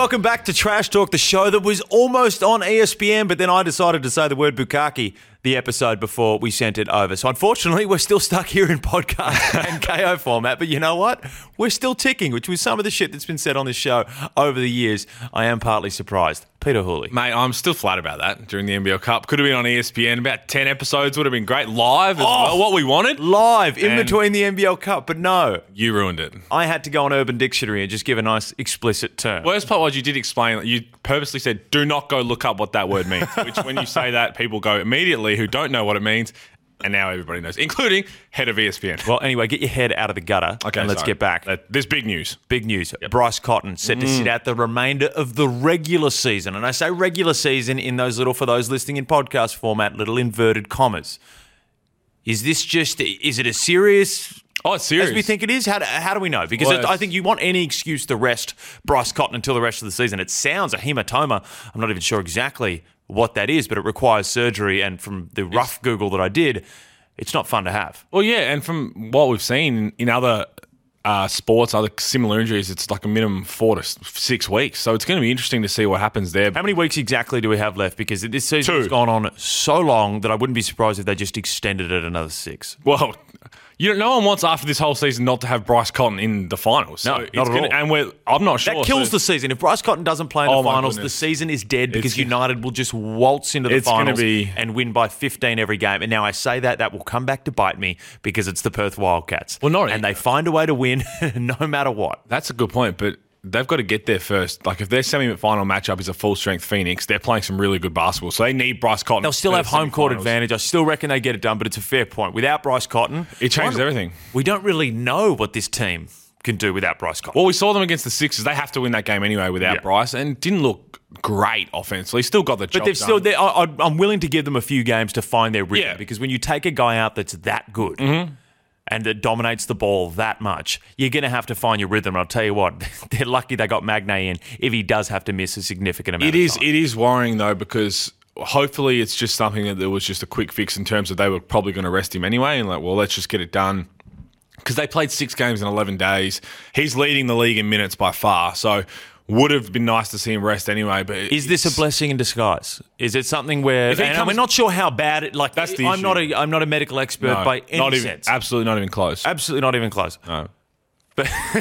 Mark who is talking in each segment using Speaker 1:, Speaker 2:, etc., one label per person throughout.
Speaker 1: Welcome back to Trash Talk, the show that was almost on ESPN, but then I decided to say the word bukkake the episode before we sent it over. So unfortunately, we're still stuck here in podcast and KO format, but you know what? We're still ticking, which was some of the shit that's been said on this show over the years. I am partly surprised. Peter Hooley.
Speaker 2: Mate, I'm still flat about that during the NBL Cup. Could have been on ESPN. About 10 episodes would have been great. Live as
Speaker 1: Oh.
Speaker 2: well. What we wanted.
Speaker 1: Live in
Speaker 2: And-
Speaker 1: between the NBL Cup, but no.
Speaker 2: You ruined it.
Speaker 1: I had to go on Urban Dictionary and just give a nice explicit term.
Speaker 2: Worst part was you did explain, you purposely said, do not go look up what that word means. Which, when you say that, people go immediately who don't know what it means. And now everybody knows, including head of ESPN.
Speaker 1: Well, anyway, get your head out of the gutter
Speaker 2: okay,
Speaker 1: and let's
Speaker 2: sorry.
Speaker 1: get back.
Speaker 2: Uh, There's big news.
Speaker 1: Big news. Bryce Cotton set to
Speaker 2: Mm.
Speaker 1: sit out the remainder of the regular season. And I say regular season in those little, for those listening in podcast format, little inverted commas. Is this just, is it a serious,
Speaker 2: Oh, it's serious.
Speaker 1: as we think it is? How do, how do we know? Because
Speaker 2: Well,
Speaker 1: it, I think you want any excuse to rest Bryce Cotton until the rest of the season. It sounds a hematoma. I'm not even sure exactly what that is, but it requires surgery. And from the rough Google that I did, it's not fun to have.
Speaker 2: Well, yeah, and from what we've seen in other uh, sports, other similar injuries, it's like a minimum four to six weeks. So it's going to be interesting to see what happens there.
Speaker 1: How many weeks exactly do we have left? Because this season has gone on so long that I wouldn't be surprised if they just extended it another six.
Speaker 2: Well, you know, no one wants after this whole season not to have Bryce Cotton in the finals.
Speaker 1: No,
Speaker 2: So
Speaker 1: not at
Speaker 2: gonna-
Speaker 1: all.
Speaker 2: And we're, I'm not sure.
Speaker 1: That kills
Speaker 2: so
Speaker 1: the season. If Bryce Cotton doesn't play in
Speaker 2: Oh
Speaker 1: the
Speaker 2: my
Speaker 1: finals, the season is dead because
Speaker 2: It's-
Speaker 1: United will just waltz into the finals
Speaker 2: be-
Speaker 1: and win by 15 every game. And now I say that, that will come back to bite me because it's the Perth Wildcats.
Speaker 2: Well, not-
Speaker 1: And they find a way to win no matter what.
Speaker 2: That's a good point, but they've got to get there first. Like if their semi-final matchup is a full-strength Phoenix, they're playing some really good basketball, so they need Bryce Cotton.
Speaker 1: They'll still have
Speaker 2: the
Speaker 1: home court advantage. I still reckon they get it done, but it's a fair point. Without Bryce Cotton,
Speaker 2: It changes everything.
Speaker 1: We don't really know what this team can do without Bryce Cotton.
Speaker 2: Well, we saw them against the Sixers. They have to win that game anyway without
Speaker 1: Yeah.
Speaker 2: Bryce, and didn't look great offensively. Still got the job
Speaker 1: But they've still.
Speaker 2: done.
Speaker 1: They, I, I'm willing to give them a few games to find their rhythm
Speaker 2: Yeah.
Speaker 1: because when you take a guy out that's that good
Speaker 2: Mm-hmm.
Speaker 1: And that dominates the ball that much, you're going to have to find your rhythm. And I'll tell you what, they're lucky they got Magne in. If he does have to miss a significant amount,
Speaker 2: It
Speaker 1: of
Speaker 2: is.
Speaker 1: time.
Speaker 2: It is worrying though because hopefully it's just something that there was just a quick fix in terms of they were probably going to rest him anyway, and like, well, let's just get it done. Because they played six games in eleven days. He's leading the league in minutes by far. So would have been nice to see him rest anyway. But
Speaker 1: Is this a blessing in disguise? Is it something where? And
Speaker 2: comes-
Speaker 1: we're not sure how bad it. Like
Speaker 2: That's the
Speaker 1: I'm
Speaker 2: issue.
Speaker 1: not a. I'm not a medical expert
Speaker 2: No,
Speaker 1: by any
Speaker 2: not even,
Speaker 1: sense.
Speaker 2: Absolutely not even close.
Speaker 1: Absolutely not even close.
Speaker 2: No.
Speaker 1: But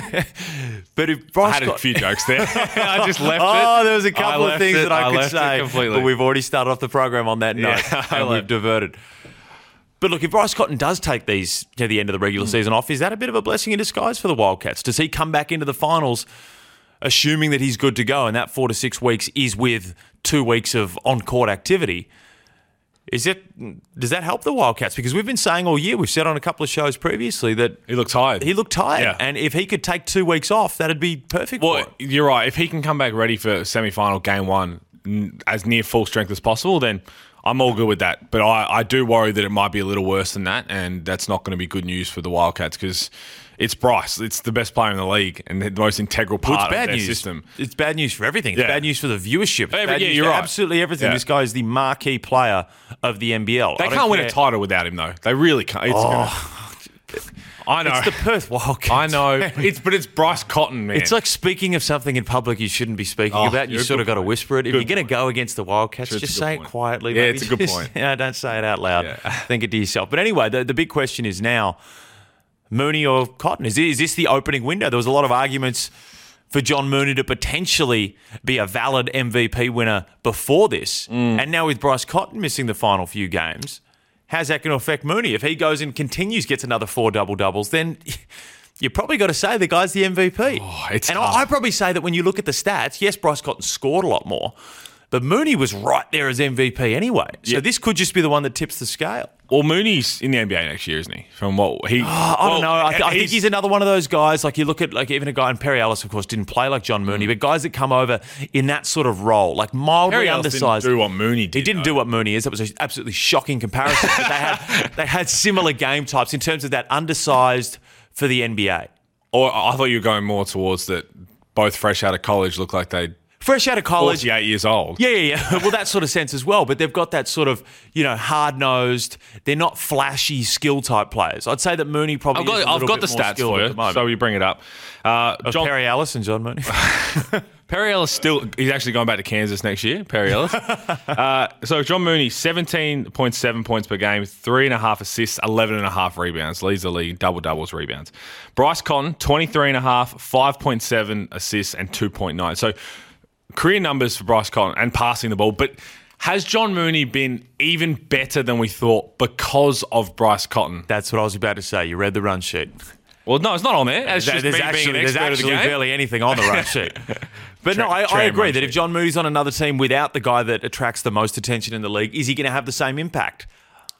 Speaker 1: but if
Speaker 2: I
Speaker 1: Bryce
Speaker 2: had a few jokes there. I just left it.
Speaker 1: Oh, there was a couple of things
Speaker 2: it.
Speaker 1: that I, could
Speaker 2: left it
Speaker 1: say,
Speaker 2: completely.
Speaker 1: but we've already started off the program on that note,
Speaker 2: Yeah, I
Speaker 1: and we've diverted. But look, if Bryce Cotton does take these to the end of the regular
Speaker 2: Hmm.
Speaker 1: season off, is that a bit of a blessing in disguise for the Wildcats? Does he come back into the finals, assuming that he's good to go, and that four to six weeks is with two weeks of on-court activity? Is it? Does that help the Wildcats? Because we've been saying all year, we've said on a couple of shows previously that
Speaker 2: he looked tired.
Speaker 1: he looked tired,
Speaker 2: Yeah.
Speaker 1: and if he could take two weeks off, that'd be perfect. for
Speaker 2: Well, you're right. If he can come back ready for semi-final game one as near full strength as possible, then I'm all good with that. But I, I do worry that it might be a little worse than that, and that's not going to be good news for the Wildcats because it's Bryce. It's the best player in the league and the most integral
Speaker 1: Well,
Speaker 2: part
Speaker 1: it's bad
Speaker 2: of their
Speaker 1: news.
Speaker 2: system.
Speaker 1: It's bad news for everything. It's
Speaker 2: Yeah.
Speaker 1: bad news for the viewership. It's
Speaker 2: Every-
Speaker 1: bad
Speaker 2: yeah,
Speaker 1: news
Speaker 2: you're
Speaker 1: for
Speaker 2: right.
Speaker 1: absolutely everything.
Speaker 2: Yeah.
Speaker 1: This guy is the marquee player of the NBL.
Speaker 2: They can't win
Speaker 1: care-
Speaker 2: a title without him, though. They really can't. It's gonna- oh. I know.
Speaker 1: It's the Perth Wildcats.
Speaker 2: I know. It's but it's Bryce Cotton, man.
Speaker 1: It's like speaking of something in public you shouldn't be speaking
Speaker 2: Oh,
Speaker 1: about. You sort of got to whisper it. If
Speaker 2: Good
Speaker 1: you're going to go against the Wildcats,
Speaker 2: Sure,
Speaker 1: just say it quietly.
Speaker 2: Yeah,
Speaker 1: maybe.
Speaker 2: it's a good point.
Speaker 1: Yeah, don't say it out loud.
Speaker 2: Yeah.
Speaker 1: Think it to yourself. But anyway, the, the big question is now Mooney or Cotton? Is, is this the opening window? There was a lot of arguments for John Mooney to potentially be a valid MVP winner before this.
Speaker 2: Mm.
Speaker 1: And now with Bryce Cotton missing the final few games, how's that going to affect Mooney? If he goes and continues, gets another four double doubles, then you probably got to say the guy's the MVP.
Speaker 2: Oh,
Speaker 1: and. I, I probably say that when you look at the stats, yes, Bryce Cotton scored a lot more, but Mooney was right there as MVP anyway. So
Speaker 2: Yeah.
Speaker 1: this could just be the one that tips the scale.
Speaker 2: Well, Mooney's in the NBA next year, isn't he? From what he,
Speaker 1: I don't know. I, th- I think he's another one of those guys. Like you look at, like even a guy, and Perry Ellis, of course, didn't play like John Mooney, mm. but guys that come over in that sort of role, like mildly
Speaker 2: Perry
Speaker 1: undersized.
Speaker 2: didn't do what Mooney did.
Speaker 1: He didn't do what Mooney is. That was an absolutely shocking comparison. but they had they had similar game types in terms of that undersized for the NBA.
Speaker 2: Or I thought you were going more towards that. Both fresh out of college look like they
Speaker 1: fresh out of college.
Speaker 2: 48 years old.
Speaker 1: Yeah, yeah, yeah. well, that sort of sense as well. But they've got that sort of, you know, hard nosed. They're not flashy skill type players. I'd say that Mooney probably.
Speaker 2: I've got,
Speaker 1: is a
Speaker 2: I've
Speaker 1: little
Speaker 2: got the
Speaker 1: more
Speaker 2: stats for you, so you bring it up. Uh, John,
Speaker 1: Perry Ellis and John Mooney.
Speaker 2: Perry Ellis still, he's actually going back to Kansas next year, Perry Ellis. uh, so John Mooney, 17.7 points per game, three and a half assists, 11 and a half rebounds, leads the league, double doubles rebounds. Bryce Cotton, 23 and a half, 5.7 assists, and 2.9. So career numbers for Bryce Cotton and passing the ball. But has John Mooney been even better than we thought because of Bryce Cotton?
Speaker 1: That's what I was about to say. You read the run sheet.
Speaker 2: Well, no, it's not on there. It's just
Speaker 1: there's actually,
Speaker 2: being an
Speaker 1: there's
Speaker 2: of the
Speaker 1: barely anything on the run sheet. But no, I, I agree that if. John Mooney's on another team without the guy that attracts the most attention in the league, is he going to have the same impact?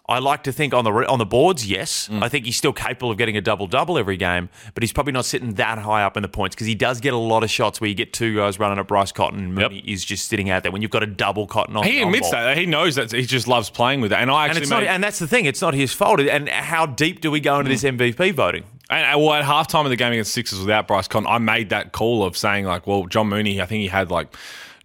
Speaker 1: I like to think on the on the boards, yes.
Speaker 2: Mm.
Speaker 1: I think he's still capable of getting a double double every game, but he's probably not sitting that high up in the points because he does get a lot of shots where you get two guys running at Bryce Cotton and
Speaker 2: Yep.
Speaker 1: Mooney is just sitting out there when you've got a double Cotton on.
Speaker 2: He admits
Speaker 1: ball.
Speaker 2: that. He knows that. He just loves playing with it. And I
Speaker 1: And
Speaker 2: actually
Speaker 1: it's
Speaker 2: made,
Speaker 1: not, and that's the thing. It's not his fault. And how deep do we go into this MVP voting?
Speaker 2: And, and, well, at halftime of the game against Sixers without Bryce Cotton, I made that call of saying like, well, John Mooney, I think he had like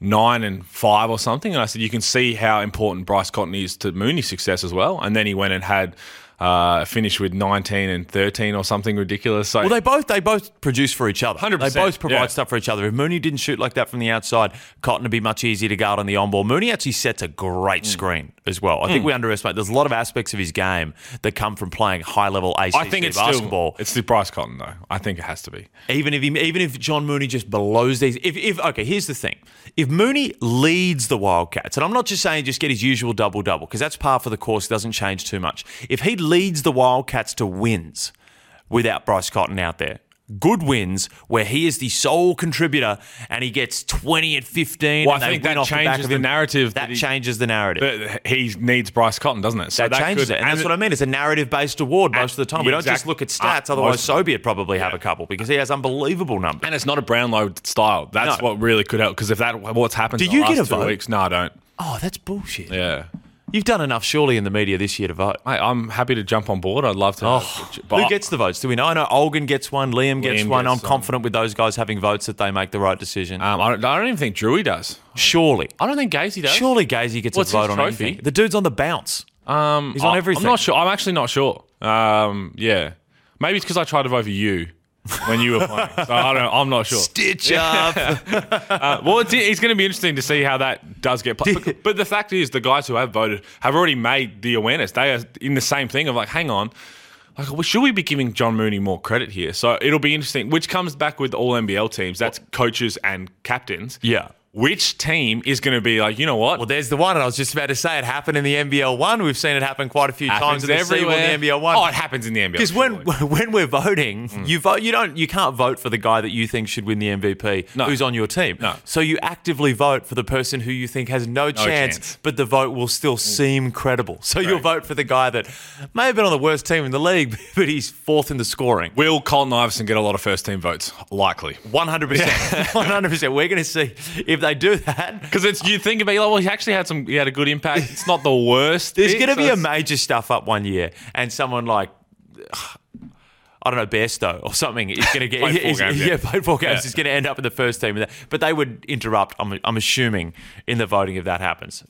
Speaker 2: nine and five or something, and I said you can see how important Bryce Cotton is to Mooney's success as well. And then he went and had uh, finished with nineteen and thirteen or something ridiculous. So
Speaker 1: Well, they both they both produce for each other.
Speaker 2: 100%,
Speaker 1: They both provide
Speaker 2: yeah.
Speaker 1: stuff for each other. If Mooney didn't shoot like that from the outside, Cotton would be much easier to guard on the on ball. Mooney actually sets a great
Speaker 2: Mm.
Speaker 1: screen as well. I think we underestimate. There's a lot of aspects of his game that come from playing high level ACC
Speaker 2: I think it's
Speaker 1: basketball.
Speaker 2: still it's the Bryce Cotton though. I think it has to be.
Speaker 1: even if he, even if John Mooney just blows these, if, if okay, here's the thing: if Mooney leads the Wildcats, and I'm not just saying just get his usual double double because that's par for the course, doesn't change too much. If he leads the Wildcats to wins without Bryce Cotton out there. Good wins where he is the sole contributor and he gets 20 and 15.
Speaker 2: Well,
Speaker 1: and
Speaker 2: I think that
Speaker 1: off the
Speaker 2: changes the narrative
Speaker 1: That,
Speaker 2: that he-
Speaker 1: changes the narrative.
Speaker 2: But he needs Bryce Cotton, doesn't it? So
Speaker 1: that, changes
Speaker 2: could-
Speaker 1: it. And, that's what I mean. It's a narrative based award most of the time. We don't just look at
Speaker 2: uh,
Speaker 1: stats, otherwise,
Speaker 2: most-
Speaker 1: Sobey would probably have a couple because he has unbelievable numbers.
Speaker 2: And it's not a Brownlow style. That's
Speaker 1: No.
Speaker 2: what really could help. Because if that what's happened,
Speaker 1: Do you
Speaker 2: the
Speaker 1: get a vote?
Speaker 2: Weeks, no, I don't.
Speaker 1: Oh, that's bullshit.
Speaker 2: Yeah,
Speaker 1: You've done enough, surely, in the media this year to vote.
Speaker 2: Mate, I'm happy to jump on board. I'd love to.
Speaker 1: Oh, who gets the votes? Do we know? I know Olgun gets one, Liam gets
Speaker 2: Liam
Speaker 1: one.
Speaker 2: gets
Speaker 1: I'm
Speaker 2: some.
Speaker 1: confident with those guys having votes that they make the right decision.
Speaker 2: Um, I, don't, I don't even think Drewy does.
Speaker 1: surely.
Speaker 2: I don't think Gazy does.
Speaker 1: Surely Gazy gets
Speaker 2: What's
Speaker 1: a vote on
Speaker 2: trophy?
Speaker 1: anything. The dude's on the bounce.
Speaker 2: Um,
Speaker 1: He's on
Speaker 2: I-
Speaker 1: everything.
Speaker 2: I'm not sure. I'm actually not sure. Um, yeah, maybe it's because I tried to vote for you when you were playing. So I don't. I'm not sure.
Speaker 1: Stitch up.
Speaker 2: Uh, well, it's, it's going to be interesting to see how that does get played. But, but the fact is, the guys who have voted have already made the awareness. They are in the same thing of like, hang on, like, well, should we be giving John Mooney more credit here? So it'll be interesting, which comes back with all NBL teams. That's coaches and captains.
Speaker 1: yeah.
Speaker 2: Which team is going to be like, you know what?
Speaker 1: Well, there's the one. and I was just about to say it happened in the NBL one. We've seen it happen quite a few times
Speaker 2: happens
Speaker 1: in the C1 and the NBL one.
Speaker 2: Oh, it happens in the NBL.
Speaker 1: Because when when we're voting, mm. you vote. You don't. You can't vote for the guy that you think should win the MVP,
Speaker 2: No.
Speaker 1: who's on your team.
Speaker 2: No.
Speaker 1: So you actively vote for the person who you think has no, chance,
Speaker 2: chance.
Speaker 1: but the vote will still mm. seem credible. So you'll vote for the guy that may have been on the worst team in the league, but he's fourth in the scoring.
Speaker 2: will Colton Iverson get a lot of first team votes? Likely.
Speaker 1: One hundred percent. One hundred percent. We're going to see if they do that.
Speaker 2: Because it's you think about it, like, well, he actually had some, he had a good impact. It's not the worst.
Speaker 1: There's going to
Speaker 2: so
Speaker 1: be a major stuff up one year, and someone like. I don't know, Bairstow or something is going to get
Speaker 2: Played four
Speaker 1: is-
Speaker 2: games,
Speaker 1: yeah.
Speaker 2: yeah.
Speaker 1: played four games
Speaker 2: Yeah.
Speaker 1: is going to end up in the first team, but they would interrupt. I'm, I'm assuming in the voting if that happens.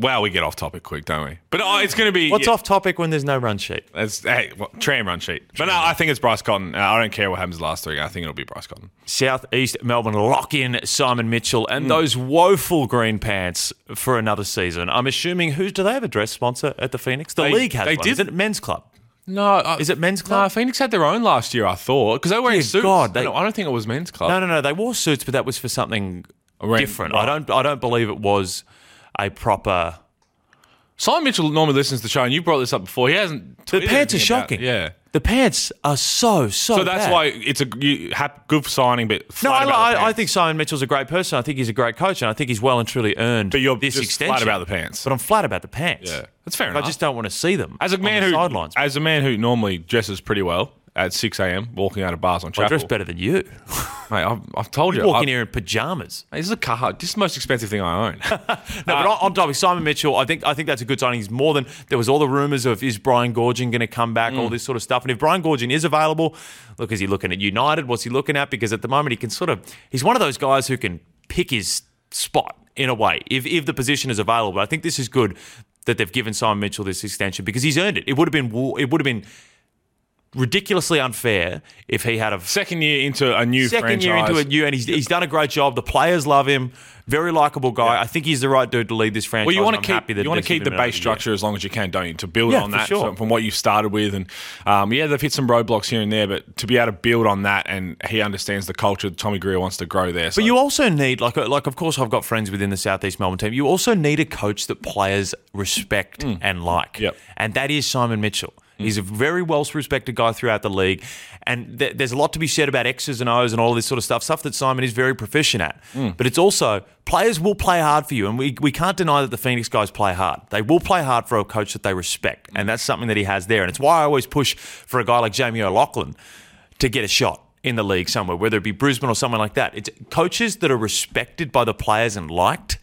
Speaker 2: Wow, we get off topic quick, don't we? But oh, it's going to be
Speaker 1: What's
Speaker 2: yeah,
Speaker 1: off topic when there's no run sheet?
Speaker 2: It's, hey, well, tram run sheet. But no, I think it's Bryce Cotton. Uh, I don't care what happens the last three. I think it'll be Bryce Cotton.
Speaker 1: Southeast Melbourne lock in Simon Mitchell and
Speaker 2: Hmm.
Speaker 1: those woeful green pants for another season. I'm assuming who do they have a dress sponsor at the Phoenix? The
Speaker 2: They-
Speaker 1: league has
Speaker 2: they
Speaker 1: one.
Speaker 2: did.
Speaker 1: Is it men's club?
Speaker 2: No, uh,
Speaker 1: Is it men's
Speaker 2: No,
Speaker 1: club?
Speaker 2: Phoenix had their own last year. I thought because they were wearing suits.
Speaker 1: God, they-
Speaker 2: no, I don't think it was men's club.
Speaker 1: No, no, no. They wore suits, but that was for something
Speaker 2: Right,
Speaker 1: different.
Speaker 2: right.
Speaker 1: I don't. I don't believe it was a proper.
Speaker 2: Simon Mitchell normally listens to the show, and you brought this up before. He hasn't.
Speaker 1: The pants are
Speaker 2: about
Speaker 1: shocking.
Speaker 2: Yeah.
Speaker 1: The pants are so so.
Speaker 2: So that's
Speaker 1: bad.
Speaker 2: why it's a you, hap, good signing, but
Speaker 1: No, I, I, I think Simon Mitchell's a great person. I think he's a great coach, and I think he's well and truly earned.
Speaker 2: But you're
Speaker 1: this
Speaker 2: just
Speaker 1: extension.
Speaker 2: flat about the pants.
Speaker 1: But I'm flat about the pants.
Speaker 2: Yeah, that's fair enough.
Speaker 1: I just don't want to see them
Speaker 2: As a
Speaker 1: on
Speaker 2: man
Speaker 1: the
Speaker 2: who
Speaker 1: sidelines.
Speaker 2: as a man who normally dresses pretty well at six a.m. walking out of bars on track.
Speaker 1: I
Speaker 2: Chapel.
Speaker 1: dress better than you.
Speaker 2: Mate, I've, I've told you.
Speaker 1: Walk
Speaker 2: I-
Speaker 1: in here in pajamas.
Speaker 2: This is a car. This is the most expensive thing I own.
Speaker 1: No, but on, on topic, Simon Mitchell, I think I think that's a good signing. He's more than there was all the rumours of is Brian Goorjian going to come back,
Speaker 2: Mm.
Speaker 1: all this sort of stuff. And if Brian Goorjian is available, look, is he looking at United? What's he looking at? Because at the moment he can sort of he's one of those guys who can pick his spot in a way if if the position is available. I think this is good that they've given Simon Mitchell this extension because he's earned it. It would have been it would have been ridiculously unfair if he had a
Speaker 2: Second year into a new
Speaker 1: second
Speaker 2: franchise.
Speaker 1: year into a new, and he's, he's done a great job. The players love him. Very likable guy. I think he's the right dude to lead this franchise.
Speaker 2: Well, you want to keep you want to keep the base structure as long as you can, don't you? To build
Speaker 1: Yeah,
Speaker 2: on that
Speaker 1: sure.
Speaker 2: from what you started with, and um, yeah, they've hit some roadblocks here and there, but to be able to build on that, and he understands the culture. That Tommy Greer wants to grow there.
Speaker 1: But you also need, like, like of course, I've got friends within the Southeast Melbourne team. You also need a coach that players respect and like,
Speaker 2: Mm. Yep.
Speaker 1: and that is Simon Mitchell. He's a very well respected guy throughout the league, and th- there's a lot to be said about X's and O's and all this sort of stuff, stuff that Simon is very proficient at.
Speaker 2: Mm.
Speaker 1: But it's also players will play hard for you, and we we can't deny that the Phoenix guys play hard. They will play hard for a coach that they respect, and that's something that he has there. And it's why I always push for a guy like Jamie O'Loughlin to get a shot in the league somewhere, whether it be Brisbane or someone like that. It's coaches that are respected by the players and liked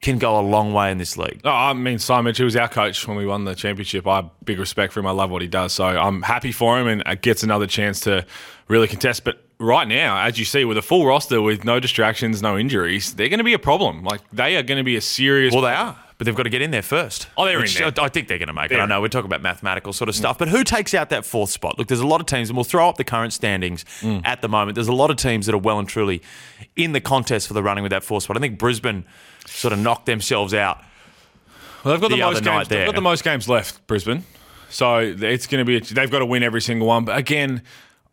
Speaker 1: can go a long way in this league.
Speaker 2: No, I mean Simon Mitchell was our coach when we won the championship. I have big respect for him. I love what he does. So I'm happy for him and it gets another chance to really contest. But right now, as you see, with a full roster with no distractions, no injuries, they're going to be a problem. Like they are going to be a serious.
Speaker 1: Well, they are, but they've got to get in there first.
Speaker 2: Oh, they're in there.
Speaker 1: I I think they're going to make it. I know we're talking about mathematical sort of stuff, but who takes out that fourth spot? Look, there's a lot of teams, and we'll throw up the current standings
Speaker 2: Mm.
Speaker 1: at the moment. There's a lot of teams that are well and truly in the contest for the running with that fourth spot. I think Brisbane sort of knocked themselves out.
Speaker 2: Well, they've got the,
Speaker 1: the
Speaker 2: most games. They've got the most games left, Brisbane. So it's going to be. They've got to win every single one. But again,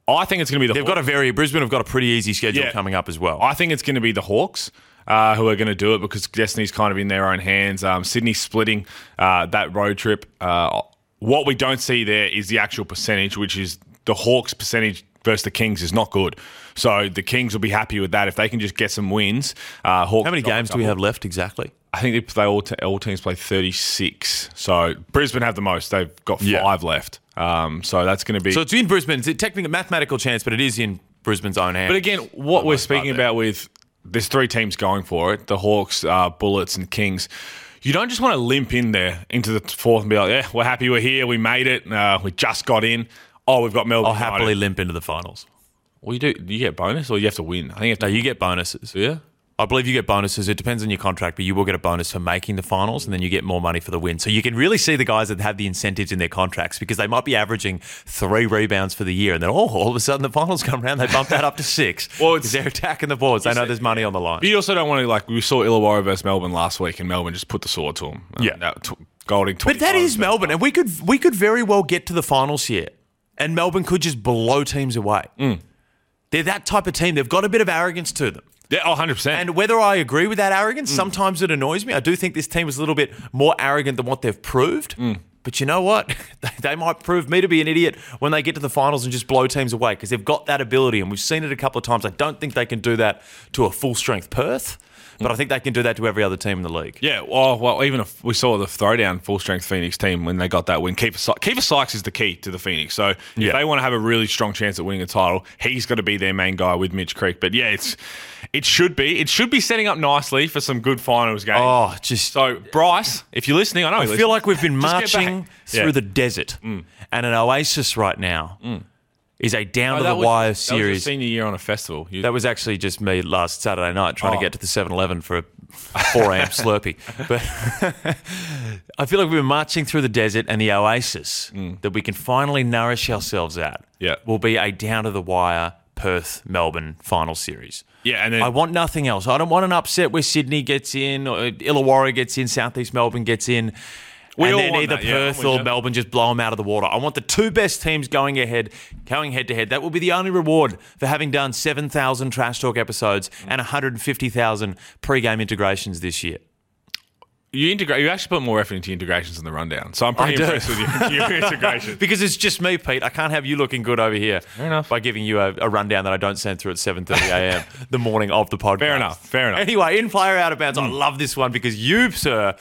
Speaker 2: I think it's going to be the.
Speaker 1: They've got a very Brisbane have got a pretty easy schedule
Speaker 2: Yeah.
Speaker 1: coming up as well.
Speaker 2: I think it's going to be the Hawks. Uh, who are going to do it because Destiny's kind of in their own hands. Um, Sydney splitting uh, that road trip. Uh, what we don't see there is the actual percentage, which is the Hawks' percentage versus the Kings is not good. So the Kings will be happy with that if they can just get some wins. Uh, Hawks
Speaker 1: How many games do we have left exactly?
Speaker 2: I think they play all, te- all teams play 36. So Brisbane have the most. They've got
Speaker 1: Yeah.
Speaker 2: five left. Um, so that's going to be.
Speaker 1: So it's in Brisbane. It's technically a technical mathematical chance, but it is in Brisbane's own hands.
Speaker 2: But again, what we're speaking about with there's three teams going for it: the Hawks, uh, Bullets, and Kings. You don't just want to limp in there into the fourth and be like, "Yeah, we're happy we're here. We made it. Uh, we just got in. Oh, we've got Melbourne."
Speaker 1: I'll happily limp into the finals.
Speaker 2: Well, you do. You get bonus, or you have to win. I think you have
Speaker 1: No, you get bonuses.
Speaker 2: Yeah.
Speaker 1: I believe you get bonuses. It depends on your contract, but you will get a bonus for making the finals, and then you get more money for the win. So you can really see the guys that have the incentives in their contracts because they might be averaging three rebounds for the year, and then oh, all of a sudden the finals come around, they bump that up to six.
Speaker 2: Well, it's-
Speaker 1: they're attacking the boards. They know there's money on the line.
Speaker 2: But you also don't want to like we saw Illawarra versus Melbourne last week, and Melbourne just put the sword to them.
Speaker 1: Yeah.
Speaker 2: that t- Golding.
Speaker 1: But that is
Speaker 2: 25
Speaker 1: is Melbourne, and we could we could very well get to the finals here, and Melbourne could just blow teams away.
Speaker 2: Mm.
Speaker 1: They're that type of team. They've got a bit of arrogance to them.
Speaker 2: Yeah, oh, 100 percent.
Speaker 1: And whether I agree with that arrogance,
Speaker 2: Mm.
Speaker 1: sometimes it annoys me. I do think this team is a little bit more arrogant than what they've proved.
Speaker 2: Mm.
Speaker 1: But you know what? They- might prove me to be an idiot when they get to the finals and just blow teams away because they've got that ability. And we've seen it a couple of times. I don't think they can do that to a full strength Perth, but I think they can do that to every other team in the league.
Speaker 2: Yeah, well, well, even if we saw the throwdown full strength Phoenix team when they got that win. Keifer, Sy- Keifer Sykes is the key to the Phoenix. So if
Speaker 1: Yeah.
Speaker 2: they want to have a really strong chance at winning a title, he's got to be their main guy with Mitch Creek. But yeah, it's it should be it should be setting up nicely for some good finals games.
Speaker 1: Oh, just.
Speaker 2: So Bryce, if you're listening, I know
Speaker 1: I feel like we've been marching through
Speaker 2: Yeah. Mm.
Speaker 1: the desert, and an oasis right now is a down
Speaker 2: oh,
Speaker 1: to the
Speaker 2: was,
Speaker 1: wire
Speaker 2: That was
Speaker 1: series.
Speaker 2: senior year on a festival. You,
Speaker 1: That was actually just me last Saturday night trying
Speaker 2: Oh.
Speaker 1: to get to the 7 Eleven for a 4 a.m. Slurpee. But I feel like we've been marching through the desert, and the oasis that we can finally nourish ourselves at
Speaker 2: Mm. Yeah.
Speaker 1: will be a down to the wire Perth Melbourne final series.
Speaker 2: Yeah, and then
Speaker 1: I want nothing else. I don't want an upset where Sydney gets in, or uh, Illawarra gets in, Southeast Melbourne gets in.
Speaker 2: We
Speaker 1: and then either
Speaker 2: that,
Speaker 1: Perth
Speaker 2: I'm
Speaker 1: or. Melbourne just blow them out of the water. I want the two best teams going ahead, going head to head. That will be the only reward for having done 7,000 Trash Talk episodes and 150,000 pre-game integrations this year.
Speaker 2: You integrate. You actually put more effort into integrations than the rundown. So I'm pretty
Speaker 1: I do.
Speaker 2: impressed with your, your integrations.
Speaker 1: Because it's just me, Pete. I can't have you looking good over here Fair
Speaker 2: enough.
Speaker 1: by giving you a, a rundown that I don't send through at 7.30 a.m. the morning of the podcast.
Speaker 2: Fair enough. Fair enough.
Speaker 1: Anyway, in player out of bounds, I mm. love this one because you, sir,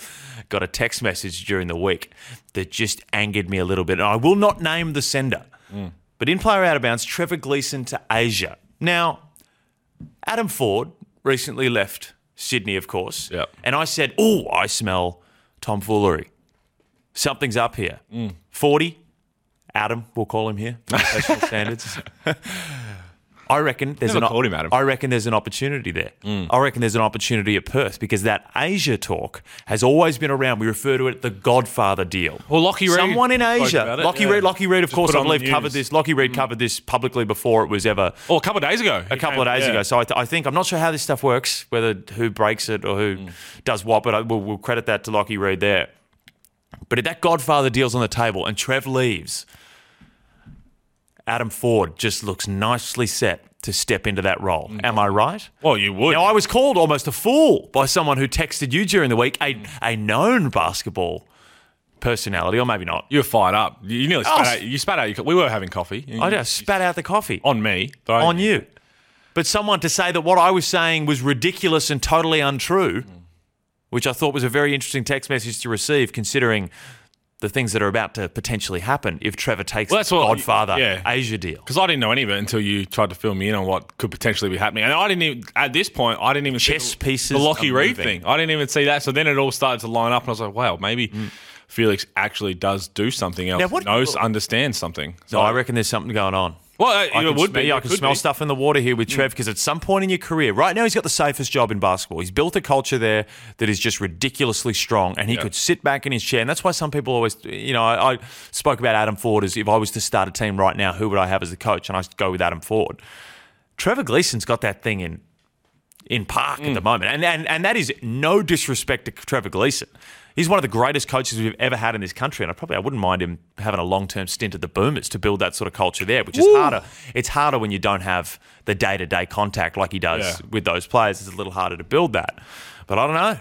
Speaker 1: got a text message during the week that just angered me a little bit. And I will not name the sender, mm. but in player out of bounds, Trevor Gleeson to Asia. Now, Adam Forde recently left Sydney, of course.
Speaker 2: Yep.
Speaker 1: And I said, Oh, I smell tomfoolery. Something's up here. Mm. 40, Adam, we'll call him here, professional standards. I reckon there's
Speaker 2: Never
Speaker 1: an
Speaker 2: called him Adam.
Speaker 1: I reckon there's an opportunity there. Mm. I reckon there's an opportunity at Perth because that Asia talk has always been around. We refer to it the Godfather deal.
Speaker 2: Well, Lockie Reed
Speaker 1: Someone in Asia, Lockie
Speaker 2: yeah.
Speaker 1: Reed, Lockie Reed, of
Speaker 2: Just
Speaker 1: course, I believe covered this. Lockie Reed mm. covered this publicly before it was ever
Speaker 2: Oh, a couple of days ago.
Speaker 1: a couple of days ago. So I, th- I think I'm not sure how this stuff works, whether who breaks it or who mm. does what, but I, we'll, we'll credit that to Lockie Reed there. But if that Godfather deal's on the table and Trev leaves, Adam Forde just looks nicely set to step into that role. Mm. Am I right?
Speaker 2: well, you would.
Speaker 1: Now, I was called almost a fool by someone who texted you during the week, a, a known basketball personality, or maybe not.
Speaker 2: you were fired up. You nearly spat out. You spat out. Your, we were having coffee.
Speaker 1: I just spat out the coffee.
Speaker 2: on me. but-
Speaker 1: on you. But someone to say that what I was saying was ridiculous and totally untrue, mm. which I thought was a very interesting text message to receive, considering the things that are about to potentially happen if Trevor takes
Speaker 2: Well, that's
Speaker 1: the
Speaker 2: what-
Speaker 1: Godfather
Speaker 2: yeah.
Speaker 1: Asia deal.
Speaker 2: Because I didn't know any of it until you tried to fill me in on what could potentially be happening, and I didn't even at this point I didn't even
Speaker 1: Chess
Speaker 2: see the-
Speaker 1: pieces
Speaker 2: the Lockie Reed thing. I didn't even see that. So then it all started to line up, and I was like, wow, maybe Felix actually does do something else.
Speaker 1: Now, what-
Speaker 2: knows, understands something.
Speaker 1: So I reckon there's something going on.
Speaker 2: Well, uh,
Speaker 1: I
Speaker 2: it
Speaker 1: can,
Speaker 2: would
Speaker 1: smell,
Speaker 2: be.
Speaker 1: I can
Speaker 2: could
Speaker 1: smell
Speaker 2: be. Mm.
Speaker 1: stuff in the water here with Trev because at some point in your career, right now he's got the safest job in basketball. He's built a culture there that is just ridiculously strong, and he
Speaker 2: Yeah.
Speaker 1: could sit back in his chair. And that's why some people always, you know, I, I spoke about Adam Forde as if I was to start a team right now, who would I have as the coach? And I go with Adam Forde. Trevor Gleeson's got that thing in in park at the mm. moment, and, and and that is no disrespect to Trevor Gleeson. He's one of the greatest coaches we've ever had in this country, and I probably I wouldn't mind him having a long term stint at the Boomers to build that sort of culture there, which is harder. It's harder when you don't have the day to day contact like he does
Speaker 2: Yeah.
Speaker 1: with those players. It's a little harder to build that, but I don't know. I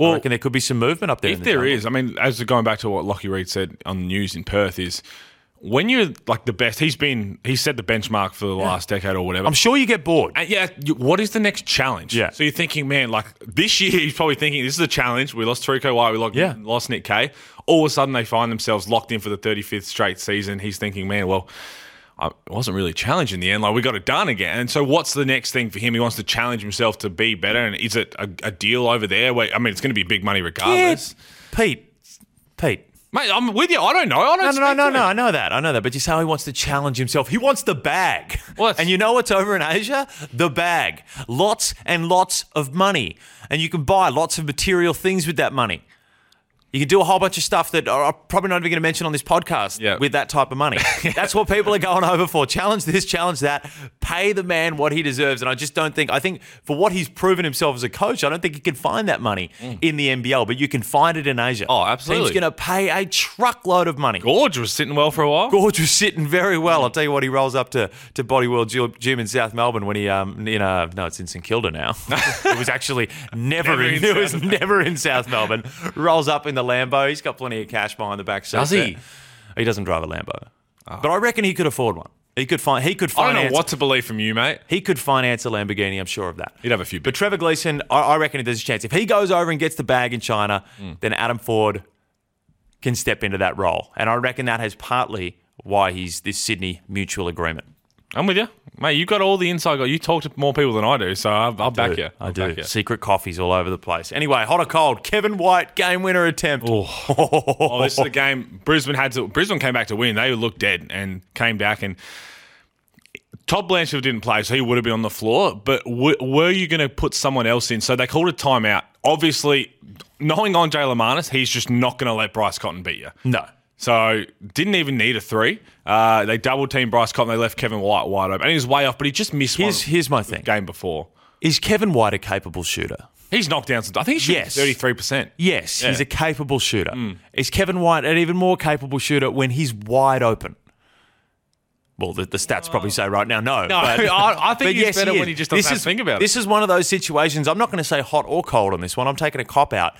Speaker 2: Well,
Speaker 1: reckon there could be some movement up there.
Speaker 2: If
Speaker 1: in the
Speaker 2: there
Speaker 1: jungle.
Speaker 2: is, I mean, as going back to what Lockie Reed said on the news in Perth, is when you're like the best. He's been he set the benchmark for the last decade or whatever.
Speaker 1: I'm sure you get bored.
Speaker 2: And yeah, you- what is the next challenge?
Speaker 1: Yeah.
Speaker 2: So you're thinking, man, like this year, he's probably thinking this is a challenge. We lost Terrico White, we lost,
Speaker 1: Yeah.
Speaker 2: lost Nick Kay. All of a sudden, they find themselves locked in for the 35th straight season. He's thinking, man, well, I it wasn't really a challenge in the end. Like we got it done again. And so, what's the next thing for him? He wants to challenge himself to be better. And is it a, a deal over there? Where I mean, it's going to be big money
Speaker 1: Yeah,
Speaker 2: regardless.
Speaker 1: Pete, Pete.
Speaker 2: Mate, I'm with you. I don't know. I don't.
Speaker 1: No, no, no, no, no. I know that. I know that. But you say he wants to challenge himself. He wants the bag.
Speaker 2: That's-
Speaker 1: and you know what's over in Asia? The bag. Lots and lots of money. And you can buy lots of material things with that money. You can do a whole bunch of stuff that I'm probably not even going to mention on this podcast
Speaker 2: Yeah.
Speaker 1: with that type of money. That's what people are going over for. Challenge this, challenge that. Pay the man what he deserves. And I just don't think, I think for what he's proven himself as a coach, I don't think he can find that money in the NBL, but you can find it in Asia.
Speaker 2: Mm. Oh, absolutely.
Speaker 1: He's going to pay a truckload of money.
Speaker 2: Gorge was sitting well for a while.
Speaker 1: Gorge was sitting very well. I'll tell you what, he rolls up to, to Body World Gym- in South Melbourne when he, um, in, uh, no, it's in St Kilda now. it was actually never,
Speaker 2: Never
Speaker 1: in,
Speaker 2: in
Speaker 1: it was never in South Melbourne. Rolls up in the Lambo. He's got plenty of cash behind the back seat.
Speaker 2: Does he?
Speaker 1: He doesn't drive a Lambo. But I reckon he could afford one. He could find, he could finance.
Speaker 2: I don't know what to believe from you, mate.
Speaker 1: he could finance a Lamborghini, I'm sure of that.
Speaker 2: He'd have a few.
Speaker 1: But Trevor Gleeson, I, I reckon there's a chance. If he goes over and gets the bag in China,
Speaker 2: Hmm.
Speaker 1: then Adam Forde can step into that role. And I reckon that has partly why he's this Sydney mutual agreement.
Speaker 2: I'm with you, mate. You got all the inside. You talk to more people than I do, so I'll, I'll back you.
Speaker 1: I
Speaker 2: I'll
Speaker 1: do.
Speaker 2: you.
Speaker 1: Secret coffees all over the place. Anyway, hot or cold, Kevin White, game winner attempt.
Speaker 2: Oh, this is the game. Brisbane had to. Brisbane came back to win. They looked dead and came back. And Todd Blanchfield didn't play, so he would have been on the floor. But w- were you going to put someone else in? So they called a timeout. Obviously, knowing Andrej Lemanis, he's just not going to let Bryce Cotton beat you.
Speaker 1: No.
Speaker 2: So didn't even need a three. Uh, they double teamed Bryce Cotton. They left Kevin White wide open, and he was way off. But he just missed
Speaker 1: Here's,
Speaker 2: one
Speaker 1: here's my thing.
Speaker 2: game before.
Speaker 1: Is Kevin White a capable shooter?
Speaker 2: He's knocked down some. I think he's
Speaker 1: Yes.
Speaker 2: thirty three percent.
Speaker 1: Yes, he's.
Speaker 2: Hmm.
Speaker 1: a capable shooter. Is Kevin White an even more capable shooter when he's wide open? Well, the, the stats probably say right now no.
Speaker 2: No,
Speaker 1: but-
Speaker 2: I, I think he's better
Speaker 1: he
Speaker 2: when he just doesn't
Speaker 1: this
Speaker 2: have
Speaker 1: is,
Speaker 2: to think about it.
Speaker 1: This is one of those situations. I'm not going to say hot or cold on this one. I'm taking a cop out.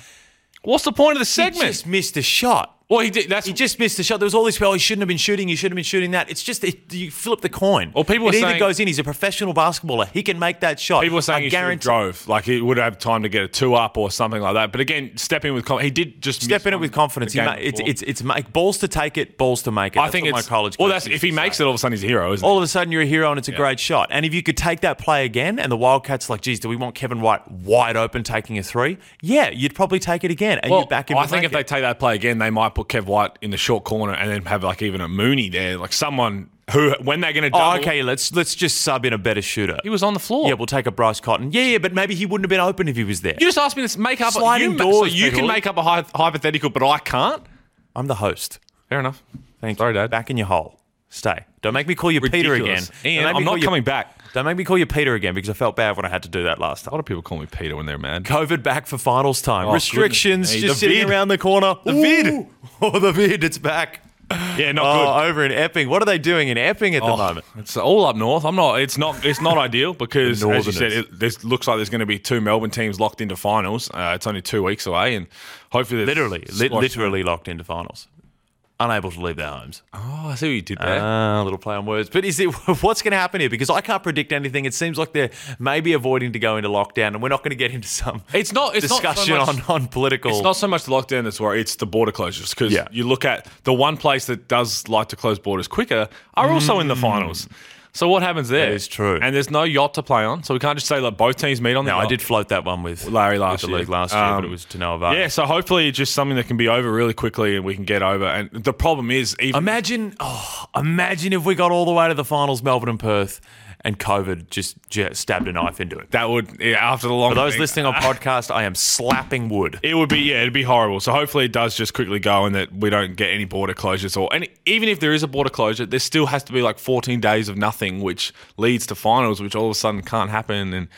Speaker 2: What's the point of the
Speaker 1: He
Speaker 2: segment?
Speaker 1: just missed a shot.
Speaker 2: Well, he did. That's
Speaker 1: He just missed the shot. There was all this, well, he shouldn't have been shooting. He shouldn't have been shooting that. It's just, it, you flip the coin.
Speaker 2: Well, people
Speaker 1: it
Speaker 2: are
Speaker 1: either
Speaker 2: saying-
Speaker 1: goes in. He's a professional basketballer. He can make that shot.
Speaker 2: People were saying
Speaker 1: I
Speaker 2: he should have drove, like he would have time to get a two up or something like that. But again, step in with confidence. He did just
Speaker 1: Step
Speaker 2: miss
Speaker 1: in it
Speaker 2: one
Speaker 1: with confidence.
Speaker 2: the
Speaker 1: He
Speaker 2: game
Speaker 1: ma- it's,
Speaker 2: before.
Speaker 1: it's, it's make balls to take it, balls to make it.
Speaker 2: I
Speaker 1: That's
Speaker 2: think
Speaker 1: what
Speaker 2: it's
Speaker 1: my college.
Speaker 2: Well,
Speaker 1: coach
Speaker 2: that's
Speaker 1: used
Speaker 2: if he
Speaker 1: to
Speaker 2: makes
Speaker 1: say.
Speaker 2: it, all of a sudden he's a hero, isn't
Speaker 1: all of a sudden you're a hero and it's a great shot. And if you could take that play again and the Wildcats like, geez, do we want Kevin White wide open taking a three? Yeah, you'd probably take it again and
Speaker 2: Well,
Speaker 1: you'd back him.
Speaker 2: I
Speaker 1: to
Speaker 2: think
Speaker 1: make
Speaker 2: if they take that play again, they might put Kev White in the short corner and then have like even a Mooney there, like someone who when they're going to
Speaker 1: Oh, okay, let's let's just sub in a better shooter.
Speaker 2: He was on the floor.
Speaker 1: Yeah, we'll take a Bryce Cotton. Yeah, yeah, but maybe he wouldn't have been open if he was there.
Speaker 2: you just asked me to make up
Speaker 1: Sliding
Speaker 2: you,
Speaker 1: doors,
Speaker 2: So you can make up a hy- hypothetical, but I can't.
Speaker 1: I'm the host.
Speaker 2: Fair enough.
Speaker 1: Thank
Speaker 2: Sorry,
Speaker 1: you.
Speaker 2: Dad.
Speaker 1: Back in your hole. Stay. Don't make me call you Peter again.
Speaker 2: Ian,
Speaker 1: Don't make me
Speaker 2: I'm not coming back.
Speaker 1: Don't make me call you Peter again because I felt bad when I had to do that last time.
Speaker 2: A
Speaker 1: time.
Speaker 2: lot of people call me Peter when they're mad.
Speaker 1: COVID back for finals time.
Speaker 2: Oh,
Speaker 1: Restrictions
Speaker 2: goodness me.
Speaker 1: just
Speaker 2: The
Speaker 1: sitting
Speaker 2: vid.
Speaker 1: around the corner.
Speaker 2: The vid.
Speaker 1: Oh, the vid. It's back.
Speaker 2: Yeah, not
Speaker 1: Oh,
Speaker 2: good.
Speaker 1: over in Epping. What are they doing in Epping at the
Speaker 2: Oh,
Speaker 1: moment?
Speaker 2: It's all up north. I'm not. It's not. It's not ideal because, as you said,
Speaker 1: Northerners.
Speaker 2: it this looks like there's going to be two Melbourne teams locked into finals. Uh, it's only two weeks away, and hopefully, there's
Speaker 1: Literally, li-
Speaker 2: squash-
Speaker 1: literally locked into finals. Unable to leave their homes.
Speaker 2: Oh, I see what you did there.
Speaker 1: Ah, a little play on words. But is it what's going to happen here? Because I can't predict anything. It seems like they're maybe avoiding to go into lockdown, and we're not going to get into some
Speaker 2: it's not. It's
Speaker 1: discussion
Speaker 2: not so much,
Speaker 1: on, on political.
Speaker 2: It's not so much the lockdown that's worried. It's the border closures because
Speaker 1: Yeah.
Speaker 2: you look at the one place that does like to close borders quicker are also in the finals. So what happens there?
Speaker 1: That is true.
Speaker 2: And there's no yacht to play on, so we can't just say like both teams meet on the
Speaker 1: no, I did float that one with
Speaker 2: Larry
Speaker 1: with
Speaker 2: last
Speaker 1: the
Speaker 2: year.
Speaker 1: league last year, but
Speaker 2: Um,
Speaker 1: it was to no avail.
Speaker 2: Yeah, so hopefully it's just something that can be over really quickly and we can get over. And the problem is, even
Speaker 1: Imagine, oh, imagine if we got all the way to the finals, Melbourne and Perth, and COVID just, just stabbed a knife into it.
Speaker 2: that would yeah, after the long.
Speaker 1: For those
Speaker 2: thing,
Speaker 1: listening on podcast, I am slapping wood.
Speaker 2: It would be yeah, it'd be horrible. So hopefully it does just quickly go and that we don't get any border closures or and even if there is a border closure, there still has to be like 14 days of nothing, which leads to finals, which all of a sudden can't happen. And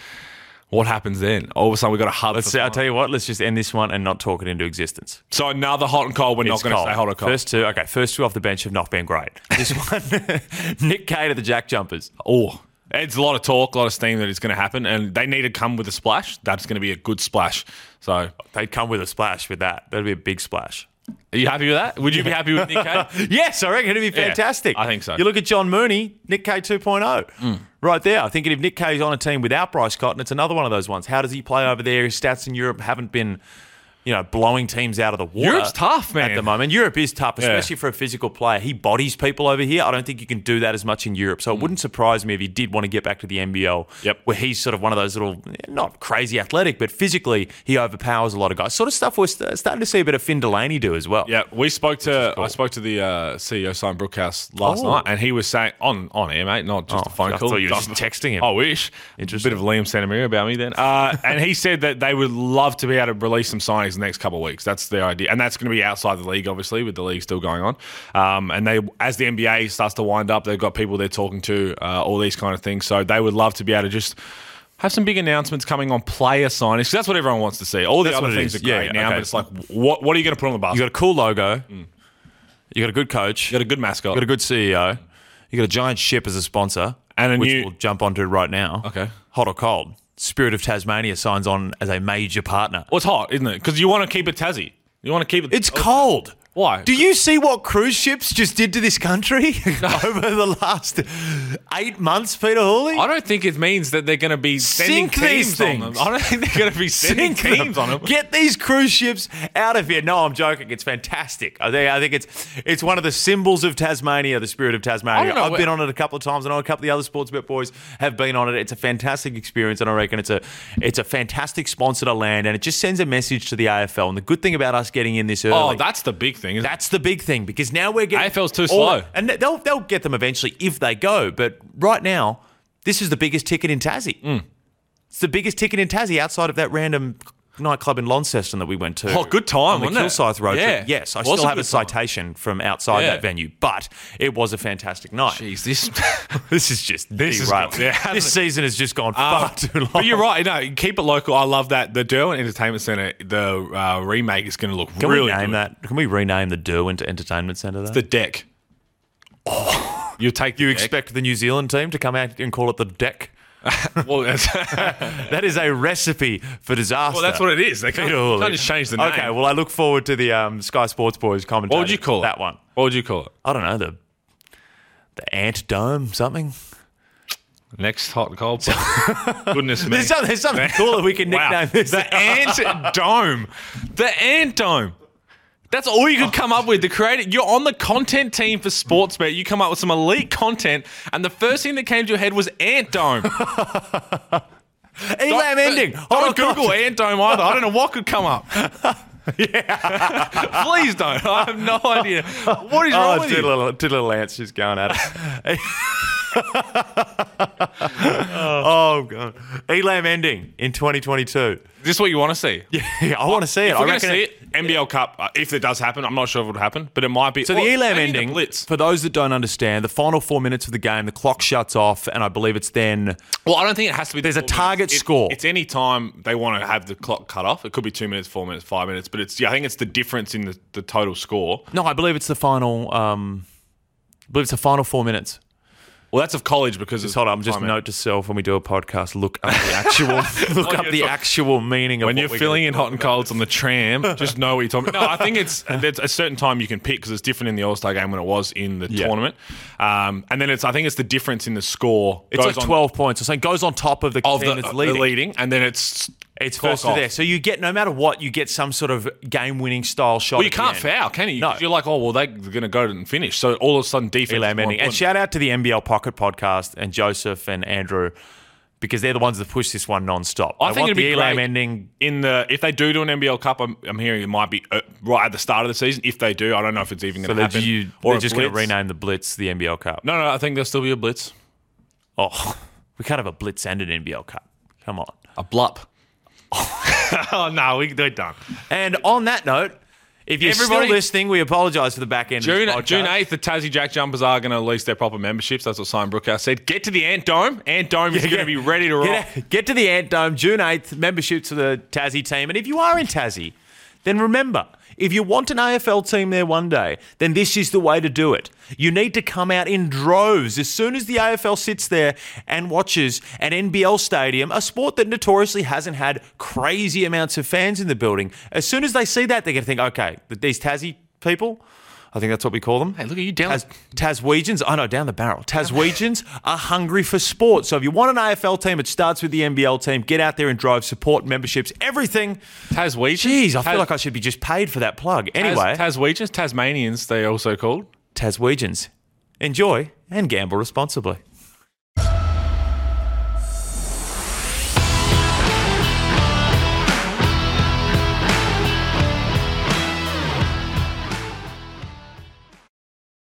Speaker 2: what happens then? All of a sudden we got a hub.
Speaker 1: Let's I'll tell you what. Let's just end this one and not talk it into existence.
Speaker 2: So another hot and cold. We're not going to say hot or cold.
Speaker 1: First two, okay. First two off the bench have not been great. This one, Nick Kay to the Jack Jumpers.
Speaker 2: Oh, it's a lot of talk, a lot of steam that it's going to happen, and they need to come with a splash. That's going to be a good splash. So,
Speaker 1: They'd come with a splash with that. That'd be a big splash.
Speaker 2: are you happy with that? Would you be happy with Nick Kay?
Speaker 1: Yes, I reckon it'd be
Speaker 2: Yeah,
Speaker 1: fantastic.
Speaker 2: I think so.
Speaker 1: You look at John Mooney, Nick Kay 2.0, mm. right there. I think if Nick Kay's on a team without Bryce Cotton, it's another one of those ones. How does he play over there? His stats in Europe haven't been, you know, blowing teams out of the water.
Speaker 2: Europe's tough, man.
Speaker 1: At the moment, Europe is tough,
Speaker 2: Yeah.
Speaker 1: especially for a physical player. He bodies people over here. I don't think you can do that as much in Europe. So it wouldn't surprise me if he did want to get back to the NBL,
Speaker 2: Yep.
Speaker 1: where he's sort of one of those little, not crazy athletic, but physically he overpowers a lot of guys. Sort of stuff we're st- starting to see a bit of Finn Delany do as well.
Speaker 2: Yeah, we spoke to
Speaker 1: cool.
Speaker 2: I spoke to the uh, CEO Simon Brookhouse last
Speaker 1: Oh.
Speaker 2: night, and he was saying on on air, mate, not just
Speaker 1: Oh,
Speaker 2: a phone call.
Speaker 1: I
Speaker 2: call.
Speaker 1: thought you were just texting him.
Speaker 2: I wish.
Speaker 1: Interesting.
Speaker 2: A bit of Liam Santamaria about me then. Uh, and he said that they would love to be able to release some signings in the next couple of weeks. That's the idea, and that's going to be outside the league, obviously, with the league still going on. Um, and they, as the NBA starts to wind up, they've got people they're talking to, uh, all these kind of things. So they would love to be able to just. Have some big announcements coming on player signings 'cause that's what everyone wants to see. All the
Speaker 1: That's
Speaker 2: other things are great
Speaker 1: Yeah,
Speaker 2: now,
Speaker 1: okay.
Speaker 2: but it's like, what what are you going to put on the bus?
Speaker 1: You got a cool logo. You got a good coach.
Speaker 2: You got a good mascot.
Speaker 1: You got a good CEO. You got a giant ship as a sponsor,
Speaker 2: And a
Speaker 1: which
Speaker 2: new-
Speaker 1: we'll jump onto right now.
Speaker 2: Okay.
Speaker 1: Hot or cold? Spirit of Tasmania signs on as a major partner.
Speaker 2: Well, it's hot, isn't it? Because you want to keep it Tassie. You want to keep it.
Speaker 1: It's oh. cold.
Speaker 2: Why?
Speaker 1: Do you see what cruise ships just did to this country over the last eight months, Peter Hooley?
Speaker 2: I don't think it means that they're going to be sending
Speaker 1: Sink these
Speaker 2: teams on them.
Speaker 1: things.
Speaker 2: I don't think they're going to be sending
Speaker 1: Sink
Speaker 2: teams
Speaker 1: them.
Speaker 2: on them.
Speaker 1: Get these cruise ships out of here. No, I'm joking. It's fantastic. I think, I think it's it's one of the symbols of Tasmania, the spirit of
Speaker 2: I
Speaker 1: Tasmania.
Speaker 2: don't know
Speaker 1: I've
Speaker 2: where-
Speaker 1: been on it a couple of times. I know a couple of the other sports bet boys have been on it. It's a fantastic experience, and I reckon it's a it's a fantastic sponsor to land, and it just sends a message to the AFL. And the good thing about us getting in this oh, early.
Speaker 2: Oh, that's the big thing. Isn't it?
Speaker 1: That's the big thing because now we're getting
Speaker 2: AFL's too
Speaker 1: all-
Speaker 2: slow.
Speaker 1: and they'll they'll get them eventually if they go. But right now, this is the biggest ticket in Tassie.
Speaker 2: Mm.
Speaker 1: It's the biggest ticket in Tassie outside of that random nightclub in Launceston that we went to.
Speaker 2: Oh, good time,
Speaker 1: on the? Kilsyth road
Speaker 2: Yeah.
Speaker 1: trip. Yes, I
Speaker 2: Was
Speaker 1: still have a citation from outside
Speaker 2: Yeah.
Speaker 1: that venue, but it was a fantastic night.
Speaker 2: Jeez, this.
Speaker 1: This is just
Speaker 2: This is
Speaker 1: derailed.
Speaker 2: good. Yeah,
Speaker 1: this season has just gone
Speaker 2: Uh,
Speaker 1: far too long.
Speaker 2: but you're right. No, keep it local. I love that. The Derwent Entertainment Centre, the uh, remake is going to look
Speaker 1: Can
Speaker 2: really Can
Speaker 1: we name
Speaker 2: good.
Speaker 1: that? Can we rename the Derwent Entertainment Centre? That?
Speaker 2: The deck. you take
Speaker 1: you
Speaker 2: deck.
Speaker 1: expect the New Zealand team to come out and call it the deck?
Speaker 2: Well, that's,
Speaker 1: That is a recipe for disaster.
Speaker 2: well, that's what it is. They can't,
Speaker 1: Peter
Speaker 2: can't just change the name.
Speaker 1: Okay, well, I look forward to the um, Sky Sports Boys commentary.
Speaker 2: what would you call it?
Speaker 1: that one?
Speaker 2: What would you call it?
Speaker 1: I don't know the the Ant Dome something.
Speaker 2: Next hot and cold. Goodness me.
Speaker 1: There's something, there's something cooler we can nickname
Speaker 2: Wow.
Speaker 1: this.
Speaker 2: The Ant Dome. The Ant Dome. That's all you could come up with to create it. You're on the content team for Sportsbet. You come up with some elite content, and the first thing that came to your head was Ant Dome.
Speaker 1: Elam ending.
Speaker 2: I don't
Speaker 1: Hold oh, on,
Speaker 2: Google. Ant Dome either. I don't know what could come up. Yeah. Please don't. I have no idea. What is oh, wrong
Speaker 1: Oh,
Speaker 2: with you?
Speaker 1: little, two little ants just going at it. Oh, oh, God. Elam ending in 2022.
Speaker 2: Is this what you want to see?
Speaker 1: Yeah, I want to see it.
Speaker 2: If
Speaker 1: I
Speaker 2: we're going to
Speaker 1: reckon
Speaker 2: see it, NBL Cup, uh, if it does happen, I'm not sure if it would happen, but it might be.
Speaker 1: So
Speaker 2: well,
Speaker 1: the Elam
Speaker 2: the
Speaker 1: ending,
Speaker 2: Blitz.
Speaker 1: for those that don't understand, the final four minutes of the game, the clock shuts off, and I believe it's then
Speaker 2: Well, I don't think it has to be.
Speaker 1: There's a target.
Speaker 2: It-
Speaker 1: score.
Speaker 2: It's any time they want to have the clock cut off. It could be two minutes, four minutes, five minutes, but it's. Yeah, I think it's the difference in the, the total score.
Speaker 1: no, I believe it's the final. Um, I believe it's the final four minutes.
Speaker 2: Well, that's of college because it's
Speaker 1: hold on,
Speaker 2: I'm just
Speaker 1: note to self when we do a podcast, look up the actual, look up the actual meaning of
Speaker 2: When
Speaker 1: what
Speaker 2: you're
Speaker 1: we're
Speaker 2: filling in hot and colds on the tram, just know what you're talking about. No, I think it's there's a certain time you can pick because it's different in the All Star game when it was in the
Speaker 1: Yeah.
Speaker 2: tournament. Um, and then it's I think it's the difference in the score.
Speaker 1: It's
Speaker 2: goes
Speaker 1: like
Speaker 2: on-
Speaker 1: 12 points or something. Goes on top of the
Speaker 2: of
Speaker 1: team
Speaker 2: the,
Speaker 1: that's
Speaker 2: the
Speaker 1: leading.
Speaker 2: leading, and then it's
Speaker 1: It's
Speaker 2: clock
Speaker 1: first to
Speaker 2: off.
Speaker 1: there. So you get, no matter what, you get some sort of game winning style shot.
Speaker 2: Well, you
Speaker 1: at the
Speaker 2: can't
Speaker 1: end.
Speaker 2: foul, can you?
Speaker 1: No.
Speaker 2: 'Cause You're like, oh well, they're going to go and finish. So all of a sudden, defense. Is more
Speaker 1: ending. And
Speaker 2: important.
Speaker 1: shout out to the NBL Pocket Podcast and Joseph and Andrew because they're the ones that push this one non-stop.
Speaker 2: I think
Speaker 1: want
Speaker 2: it'd
Speaker 1: the
Speaker 2: be
Speaker 1: Elam
Speaker 2: great.
Speaker 1: ending.
Speaker 2: in the if they do do an NBL Cup, I'm, I'm hearing it might be uh, right at the start of the season. If they do, I don't know if it's even
Speaker 1: So
Speaker 2: going to
Speaker 1: they're,
Speaker 2: happen.
Speaker 1: you,
Speaker 2: or
Speaker 1: they're
Speaker 2: a
Speaker 1: just going to
Speaker 2: blitz.
Speaker 1: rename the Blitz the NBL Cup.
Speaker 2: No, no, I think there'll still be a blitz.
Speaker 1: Oh, we can't have a Blitz and an NBL Cup. Come on.
Speaker 2: A blup. oh no, we, they're done.
Speaker 1: And on that note, if you're
Speaker 2: Everybody-
Speaker 1: still listening, we apologise for the back end
Speaker 2: June
Speaker 1: of this podcast.
Speaker 2: June eighth, the Tassie Jack Jumpers are going to release their proper memberships. That's what Simon Brookhouse said. Get to the Ant Dome. Ant Dome is going to be ready to rock.
Speaker 1: Get, get to the Ant Dome June 8th, memberships to the Tassie team. And if you are in Tassie, then remember, if you want an AFL team there one day, then this is the way to do it. You need to come out in droves as soon as the AFL sits there and watches an NBL stadium, a sport that notoriously hasn't had crazy amounts of fans in the building. As soon as they see that, they're going to think, okay, these Tassie people, I think that's what we call them.
Speaker 2: Hey, look at you down.
Speaker 1: Tas- Taswegians, I know, down the barrel. Taswegians are hungry for sport. So if you want an AFL team, it starts with the NBL team. Get out there and drive support, memberships, everything.
Speaker 2: Taswegians.
Speaker 1: Jeez, I
Speaker 2: Tas-
Speaker 1: feel like I should be just paid for that plug. Anyway,
Speaker 2: Tas- Taswegians, Tasmanians, they also called.
Speaker 1: Taswegians, enjoy and gamble responsibly.